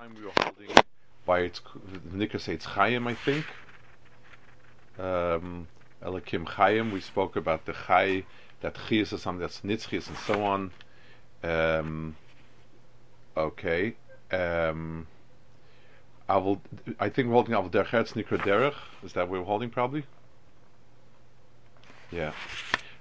time we were holding by its it's Chaim, I think. Um, Elikim Chaim. We spoke about the Chai that Chias is something that's Nitzchias and so on. Um, okay. Um, Aval, I think we're holding Aval Derech Nikra. Is that what we're holding probably? Yeah.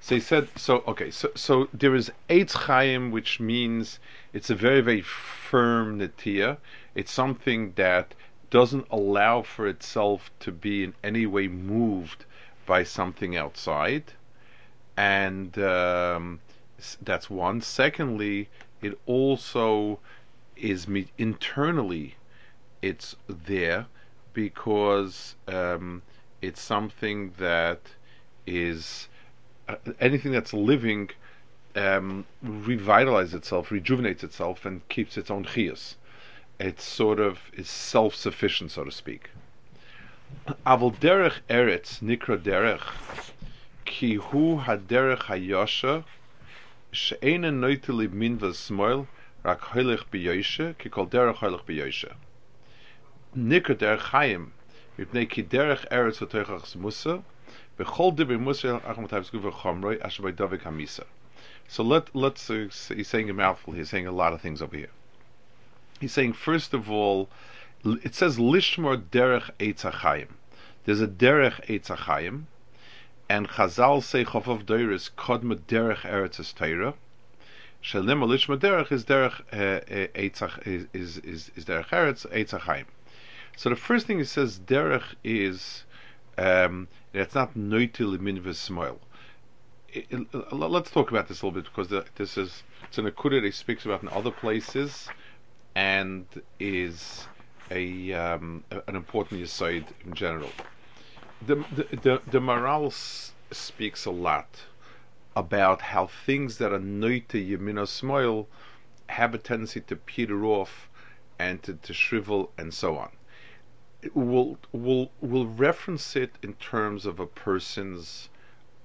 So he said, so okay, so so there is Eitz Chaim, which means it's a very very firm netia. It's something that doesn't allow for itself to be in any way moved by something outside, and um, that's one. Secondly, it also is me- internally, it's there because um, it's something that is uh, anything that's living um, revitalizes itself, rejuvenates itself, and keeps its own chias. It sort of is self-sufficient, so to speak. Derech eretz nikra derech ki hu haderech hayosha she'ena noite min v'smoil rak ki kol derech. Nikra derech chayim mipnei ki derech eretz v'toichach musa so let let's uh, he's saying a mouthful. He's saying a lot of things over here. He's saying first of all, it says lishmor derech eitzachayim. There's a derech eitzachayim, and Chazal say chofav deiris kodma derech eretz Torah. Shalim lishmor derech is derech uh, uh, eitzach is is is, derech eretz eitzachayim. So the first thing he says derech is um, it's not noitil minvus smile. Let's talk about this a little bit because the, this is it's an akudah he speaks about in other places, and is a um, an important aside in general. The the the, the Maharal speaks a lot about how things that are noite yemina smile have a tendency to peter off and to, to shrivel and so on will will will reference it in terms of a person's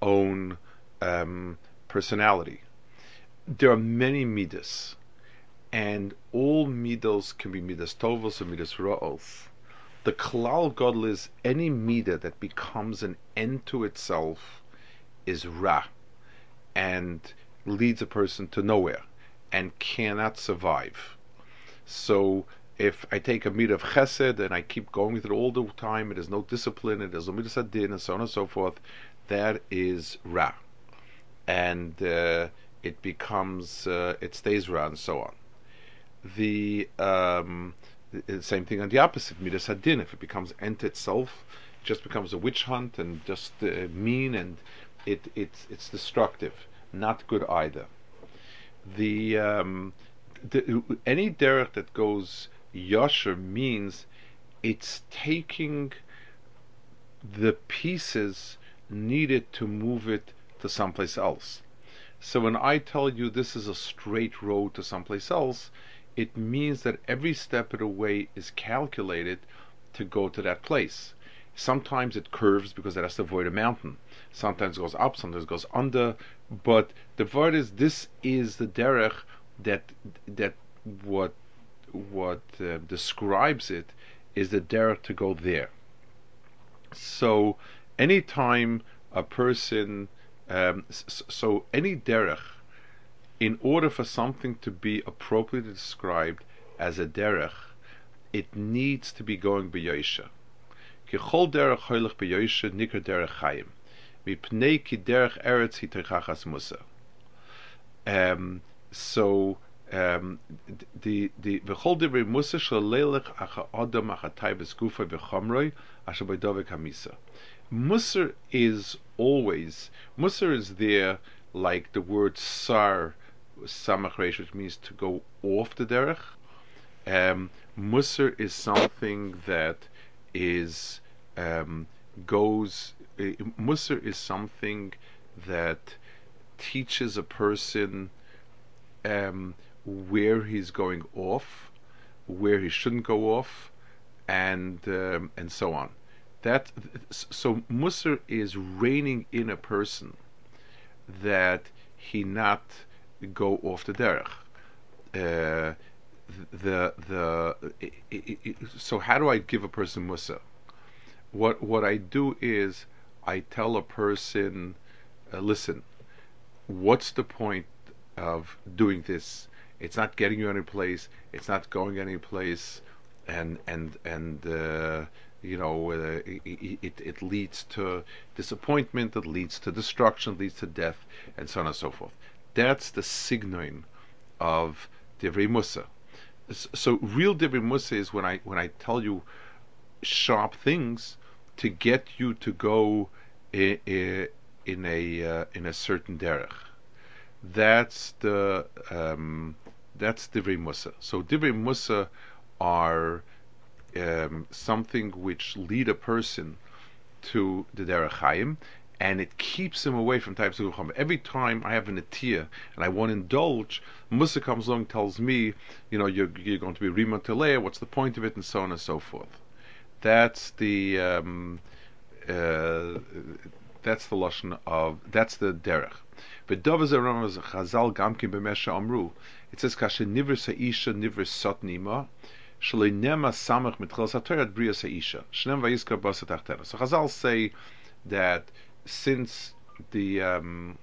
own um, personality. There are many midas, and all midos can be midas tovos or midas ra'os. The klal gadol is any midah that becomes an end to itself is ra, and leads a person to nowhere and cannot survive. So if I take a meat of chesed and I keep going with it all the time, it has no discipline, it has no midas adin, and so on and so forth, that is ra, and uh, it becomes uh, it stays ra and so on. The, um, the same thing on the opposite midas adin. If it becomes ent itself, it just becomes a witch hunt and just uh, mean and it it's it's destructive, not good either. The um, the, any derech that goes Yasher means it's taking the pieces needed to move it to someplace else. So when I tell you this is a straight road to someplace else, it means that every step of the way is calculated to go to that place. Sometimes it curves because it has to avoid a mountain. Sometimes it goes up, sometimes it goes under. But the word is this is the derech that that what what uh, describes it is the derech to go there. So anytime a person, um, so any derech, in order for something to be appropriately described as a derech, it needs to be going b'yosha. Kichol derech hoylech b'yosha nikar derech chayim. Mipnei ki derech eretz hitechachas musa. Um, so um, the the v'chol divrei musa shalelech acha adam acha taibes gufa v'chamroi asher b'dovek hamisa. Musar is always Musar is there like the word sar samach which means to go off the derech. Um, Musar is something that is um, goes. Uh, Musar is something that teaches a person um, where he's going off, where he shouldn't go off, and um, and so on. That so Musar is reining in a person that he not go off the derech. Uh, the the it, it, it, so how do I give a person musa? What what I do is I tell a person, uh, listen, what's the point of doing this? It's not getting you any place. It's not going any place, and and and uh, you know uh, it, it, it leads to disappointment. It leads to destruction. It leads to death, and so on and so forth. That's the sign of divrei musa. So real divrei musa is when I when I tell you sharp things to get you to go in, a uh, in a certain derech. That's the um, that's divrei musa. So divrei musa are um, something which lead a person to the derech and it keeps him away from types of Chum. Every time I have an atia and I want to indulge, Musa comes along tells me, you know, you're, you're going to be Rima what's the point of it, and so on and so forth. That's the um, uh, that's the lashon of that's the derech. But Chazal Gamkin b'Mesha Amru. It says kashe nivr sa'isha nivr sot nima. Shalei nema samach mitchel satorat bria sa'isha. Shnem vayiskar basat achtera. So Chazal say that since the um,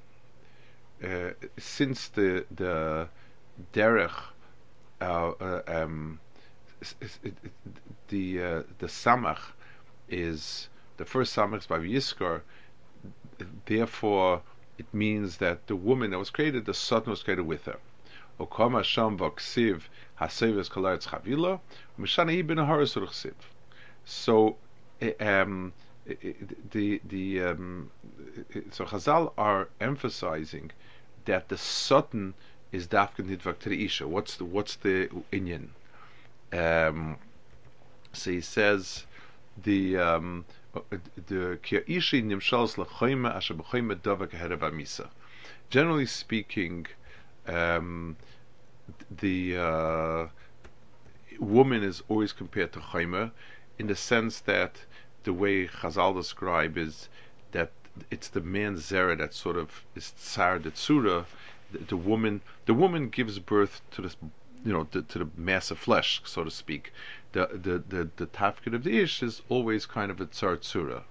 uh, since the the derech uh, uh, um, the uh, the samach is the first samach by Yiskar. Therefore, it means that the woman that was created, the son was created with her. Okama sham vaksiv haseves kolaretz chavila, mishana ibn haras So, eh, um, the the um, so Chazal are emphasizing that the sudden is dafkin nidvak isha. What's the what's the inyan? Um, so he says the um, the kiaishi nimshals lachayma asher b'chayma davak herav amisa. Generally speaking, um, the uh, woman is always compared to chayma in the sense that the way Chazal describe is that it's the man's zera that sort of is tsar the tsura. The, the woman, the woman gives birth to this you know, to, to the mass of flesh, so to speak. The the the, the tafkid of the ish is always kind of a tsar tsura.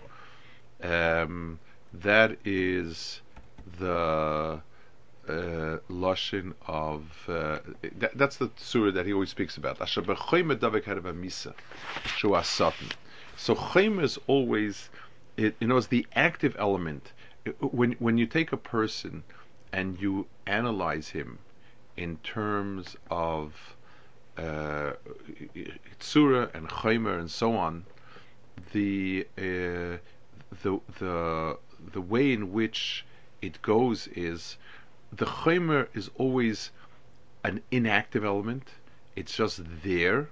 Um, that is the uh, of uh, that, that's the surah that he always speaks about. So chayim is always, it, you know, it's the active element. When when you take a person and you analyze him in terms of uh, Tzura and Chaimer and so on, the uh, the the the way in which it goes is the Chaimer is always an inactive element. It's just there,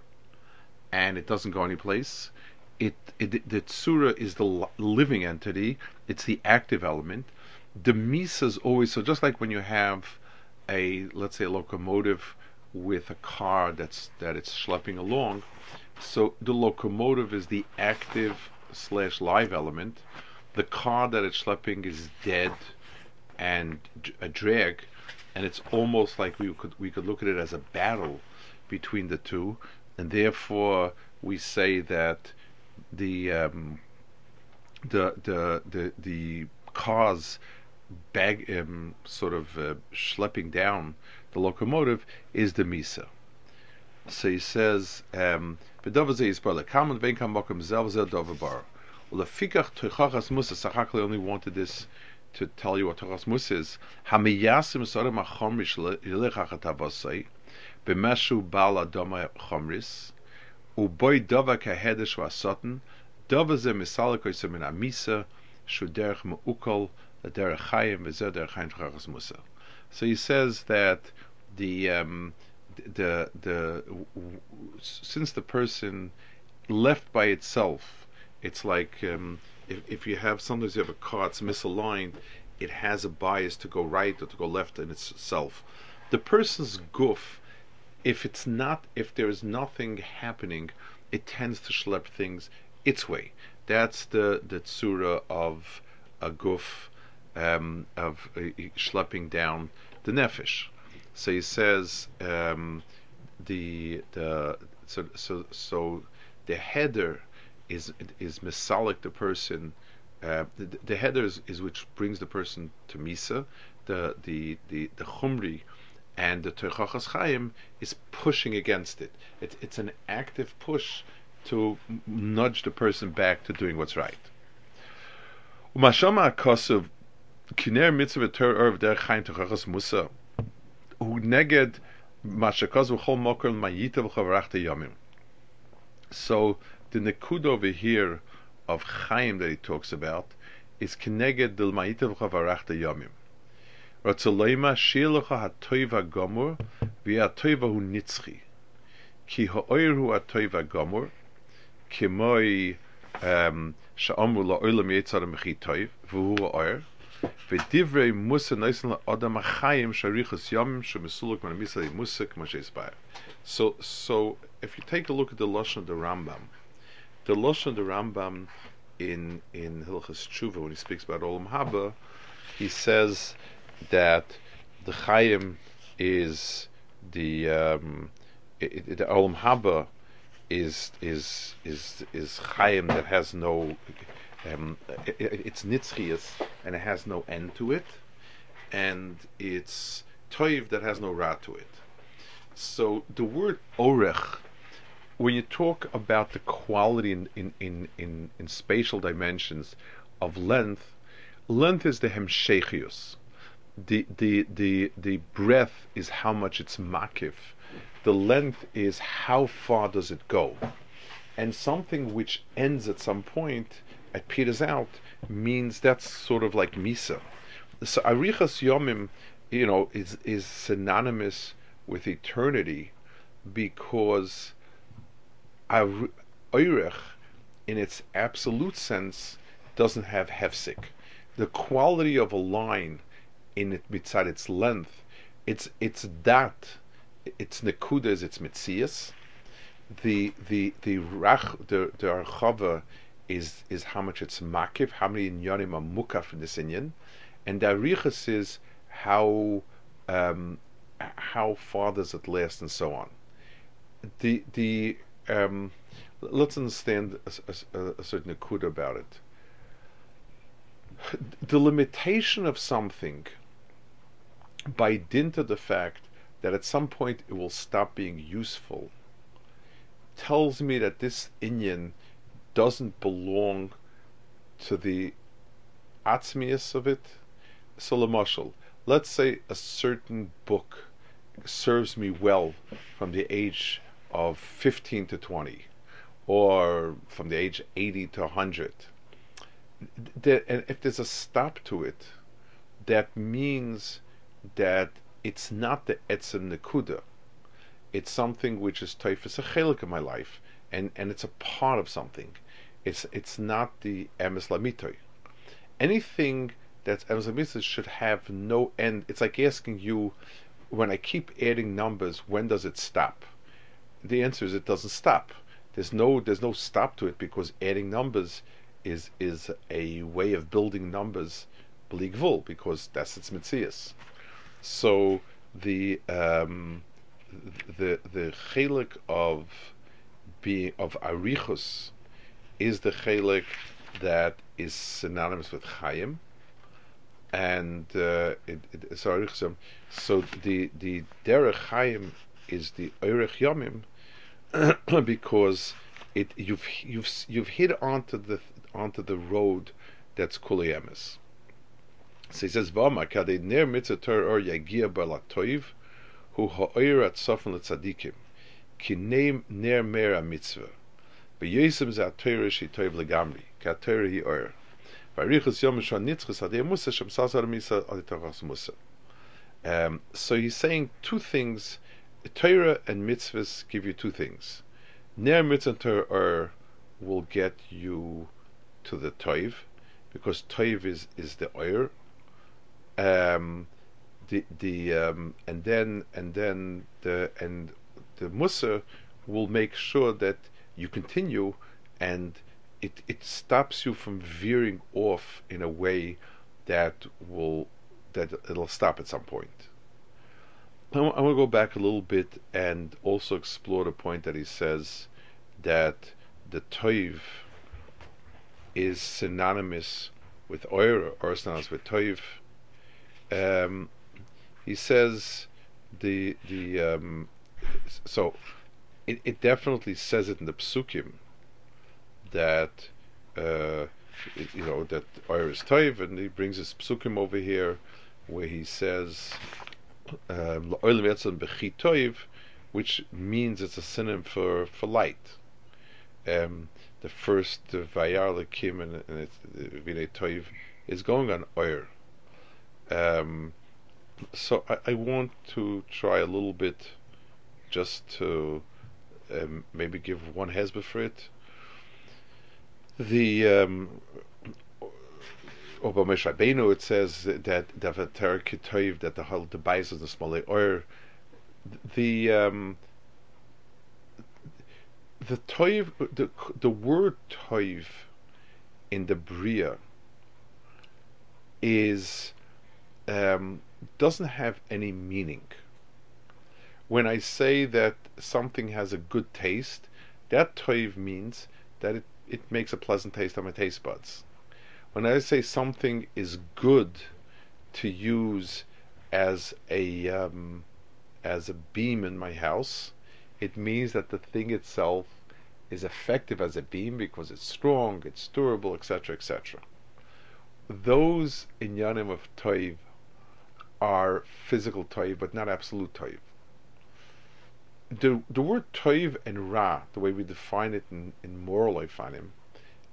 and it doesn't go anyplace. It, it the Tzura is the living entity. It's the active element. The Misa is always so. Just like when you have a let's say a locomotive with a car that's that it's schlepping along. So the locomotive is the active slash live element. The car that it's schlepping is dead and a drag, and it's almost like we could we could look at it as a battle between the two, and therefore we say that the um, the the the the cars bag um, sort of uh, schlepping down the locomotive is the misa. So he says, um, sachakli only wanted this to tell you what tuchachas musa is. Hamiyasim sodom achomrish lilechachat b'meshu bal adoma chomris uboy dova kahedesh vasoten dova ze misalakoy min amisa shuderch me'ukol so he says that the um, the the since the person left by itself, it's like um, if if you have sometimes you have a car it's misaligned, it has a bias to go right or to go left in itself. The person's goof, if it's not if there is nothing happening, it tends to schlep things its way. That's the the tsura of a goof um, of uh, schlepping down the nefesh. So he says um, the the so so so the header is is misalik the person. Uh, the, the header is, is, which brings the person to misa. The the the the chumri and the Teichachas Chaim is pushing against it. it. It's an active push to nudge the person back to doing what's right. So the nekud over here of Chaim that he talks about is Kineged Del Mayita V'chavarachta. Ratzaloima Shilocha HaToiva Gomur V'Atoiva Hu Nitzchi. Ki Ha'oir Hu HaToiva Gomur Kimoi um, Sha'amru La'olam Yetzar Mechi Toiv V'Hu Ha'oir. V'Divrei Musa Neisen La'adam HaChayim Sharichas Yomim Shemesuluk Man Misali Musa K'ma So, so if you take a look at the Lashon of the Rambam, the Lashon of the Rambam in in Hilchas Tshuva when he speaks about Olam Haba, he says that the Chaim is the um, it, it, the Olam Haba is is is is Chaim that has no um, it, it's Nitzchias and it has no end to it, and it's Toiv that has no Ra to it. So the word Orech, when you talk about the quality in in, in, in, in spatial dimensions of length, length is the Hemshechius the the the the breadth is how much it's makif. The length is how far does it go, and something which ends at some point, it peters out, means that's sort of like misa. So arichas yomim, you know, is is synonymous with eternity, because oirech, in its absolute sense, doesn't have hefsik. The quality of a line in it mitzad its length, it's it's that, it's nekudas, it's mitzias. The the the rach the the archava is is how much it's makif, how many inyanim are mukaf in this inyan, and the arichas is how um, how far does it last and so on. The the um, let's understand a, a, a certain nakuda about it. The limitation of something by dint of the fact that at some point it will stop being useful tells me that this Inyan doesn't belong to the atzmius of it. So, Lamashal, let's say a certain book serves me well from the age of 15 to 20, or from the age 80 to 100. And if there's a stop to it, that means that it's not the etzem nekuda. It's something which is typhus a chelik in my life, and, and it's a part of something. It's it's not the emes lamitoy. Anything that's emes lamitoy should have no end. It's like asking you, when I keep adding numbers, when does it stop? The answer is it doesn't stop. There's no there's no stop to it because adding numbers is is a way of building numbers bligvul because that's its mitzias. So the um, the the chelik of being of arichus is the chelik that is synonymous with chayim, and uh, it, it, so so the the derech chayim is the oirech yomim because it you've you've you've hit onto the onto the road that's kuliyemis. So he says, "Vama kadei ner mitzvah Torah or yagia hu sofen ki ner toiv legamri, ki hi yom shon nitzchus musa shem sasar misa aditachas musa." Um, so he's saying two things. Torah and mitzvahs give you two things. Ner mitzvah Torah will get you to the toiv, because toiv is, is the oir, um, the the um, and then and then the and the musa will make sure that you continue and it it stops you from veering off in a way that will that it'll stop at some point. I want to go back a little bit and also explore the point that he says that the toiv is synonymous with oir or synonymous with toiv. Um, he says the the um, so it, it definitely says it in the psukim that uh, it, you know that oir is toiv, and he brings his psukim over here where he says um, which means it's a synonym for for light. Um, the first Vayar Lekim and, it's Vine Toiv is going on oir. Um, so I, I, want to try a little bit just to um, maybe give one hezbollah for it. The um, it says that that that the whole device is the small or the um, the toiv the the word toiv in the bria is um, doesn't have any meaning. When I say that something has a good taste, that toiv means that it, it makes a pleasant taste on my taste buds. When I say something is good to use as a um, as a beam in my house, it means that the thing itself is effective as a beam because it's strong, it's durable, etc., etc. Those inyanim of toiv are physical toiv, but not absolute toiv. The, the word toiv and ra, the way we define it in, in moral Ifanim,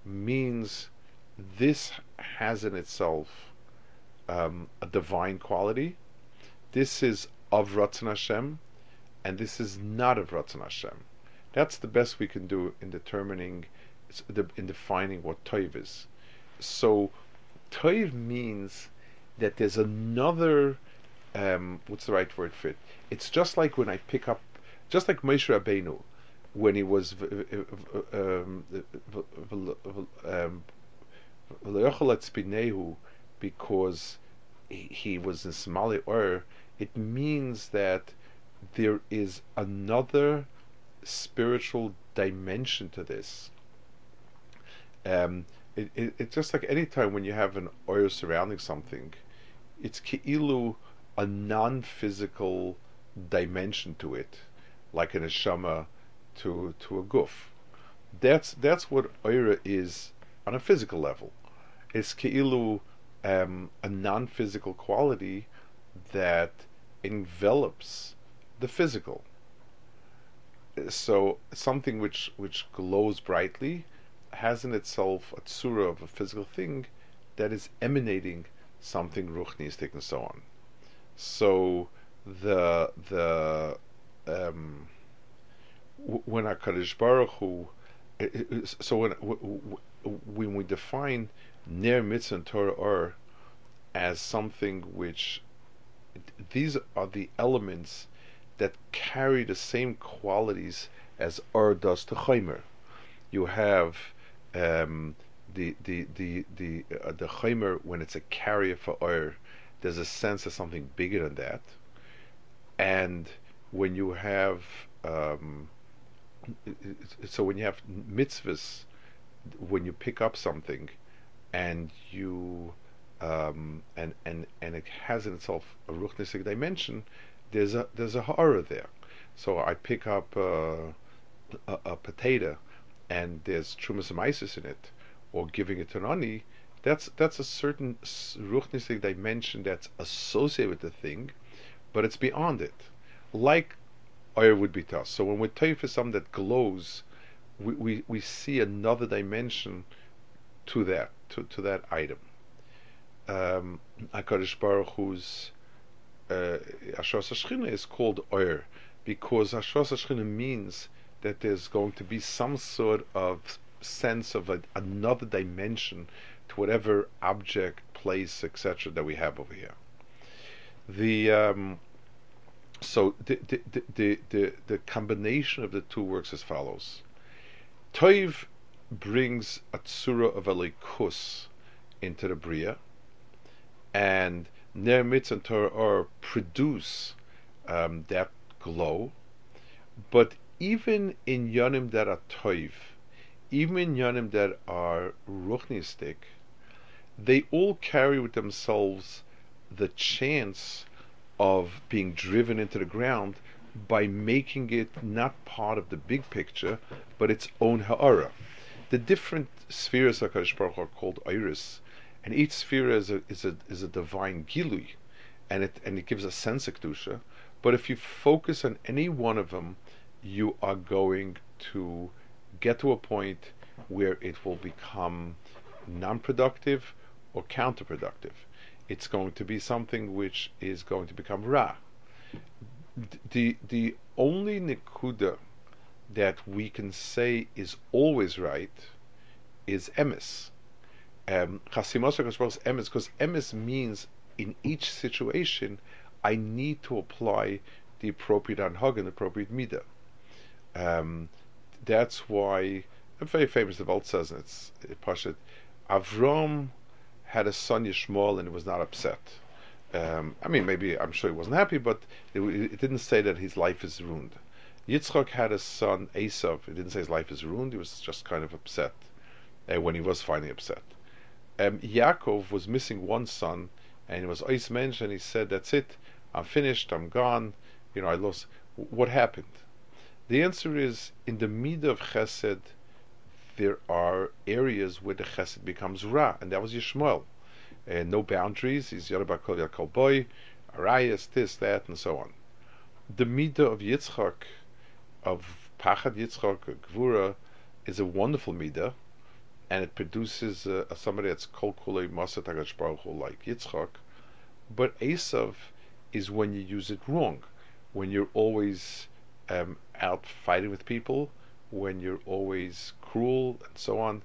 means this has in itself um, a divine quality. This is of Ratzon Hashem, and this is not of Ratzon Hashem. That's the best we can do in determining, in defining what Toiv is. So, Toiv means that there's another, um, what's the right word for it? It's just like when I pick up, just like Moshe Rabbeinu, when he was um, um, because he was in Somali or it means that there is another spiritual dimension to this. Um, it, it, it's just like any time when you have an oir surrounding something, it's ki'ilu a non-physical dimension to it, like an neshama to to a guf. That's that's what oira is on a physical level. It's keilu um, a non-physical quality that envelops the physical. So something which which glows brightly has in itself a tsura of a physical thing that is emanating something ruchnistic and so on. So the the um, when Hakadosh Baruch Hu, so when when we define Ner Mitzvah and Torah Or as something which these are the elements that carry the same qualities as Or does to Chaimer. You have um, the the the the uh, the Chaimer when it's a carrier for oir, There's a sense of something bigger than that, and when you have um, so when you have mitzvahs when you pick up something and you um, and and and it has in itself a ruchnistic dimension, there's a there's a horror there. So I pick up uh, a, a, potato, and there's trumas in it, or giving it to an ani. That's that's a certain ruchnistic dimension that's associated with the thing, but it's beyond it. Like oir would be to. So when we're taking for something that glows, we, we, we see another dimension to that to, to that item. Um, Hakadosh Baruch Hu's uh, is called Oyer because Ashras means that there's going to be some sort of sense of a, another dimension to whatever object, place, etc. that we have over here. The um, so the the, the the the combination of the two works as follows. Toiv brings a tsura of elikus into the bria, and Ner and Torah or produce um, that glow. But even in yonim that are toiv, even in yonim that are ruchnistic, they all carry with themselves the chance of being driven into the ground by making it not part of the big picture, but its own ha'ara. The different spheres of Hakadosh Baruch are called iris, and each sphere is a is a is a divine gilui, and it and it gives a sense of kedusha. But if you focus on any one of them, you are going to get to a point where it will become non-productive or counterproductive. It's going to be something which is going to become ra. The the only nikuda that we can say is always right is emes. Um, emes because emes means in each situation I need to apply the appropriate anhag and appropriate midah. Um, that's why a very famous devout says it's it Pashat Avram had a son Yishmael and he was not upset. Um, I mean, maybe I'm sure he wasn't happy, but it, it, didn't say that his life is ruined. Yitzchak had a son Esav. It didn't say his life is ruined. He was just kind of upset uh, when he was finally upset. Um, Yaakov was missing one son, and it was Eis and he said, "That's it. I'm finished, I'm gone, you know, I lost. What happened? The answer is in the midah of chesed, there are areas where the chesed becomes ra, and that was Yishmael. And no boundaries, he's Yorubakol Yakol boy, Arias, this, that, and so on. The midah of Yitzchak, of Pachad Yitzchak, Gvura, is a wonderful midah, and it produces uh, somebody that's kol kulei masat Baruch like Yitzchak. But Esav is when you use it wrong, when you're always um, out fighting with people, when you're always cruel and so on.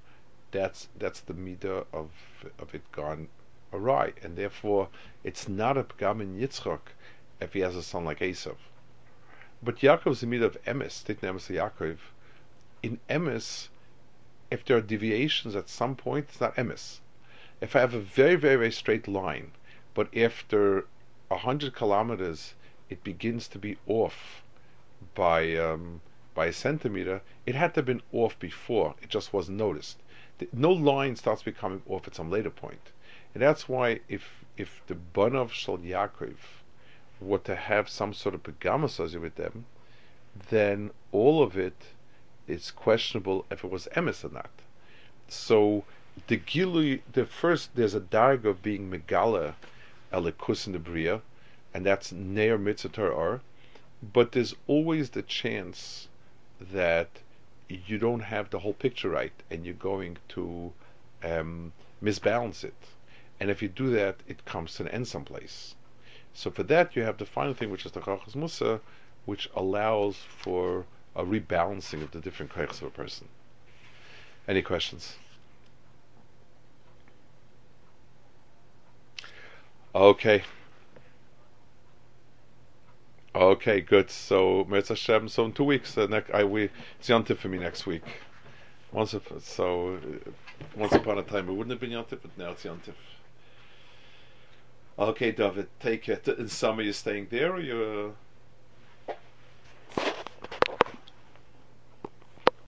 That's that's the meter of of it gone awry, and therefore it's not a pgam in Yitzchak if he has a son like Esav. But Yaakov's the midah of emes, Tit Yaakov. In emes, if there are deviations at some point, it's not emes. If I have a very very very straight line, but after a hundred kilometers, it begins to be off by um, by a centimeter. It had to have been off before; it just wasn't noticed. No line starts becoming off at some later point, and that's why if if the Banav Shal Yaakov were to have some sort of pagam associated with them, then all of it is questionable if it was emes or not. So the Gilui, the first, there's a darg of being megala elikus in the bria, and that's ner mitzvah. But there's always the chance that you don't have the whole picture right, and you're going to um, misbalance it. And if you do that, it comes to an end someplace. So for that, you have the final thing, which is the Chachas Musa, which allows for a rebalancing of the different kaychs of a person. Any questions? Okay. Okay, good. So, Hashem, so in two weeks, uh, next, I, we, it's Yontif for me next week. Once, if, so, uh, once upon a time it wouldn't have been Yontif, but now it's Yontif. Okay, David, take it. In summer, you're staying there, or you're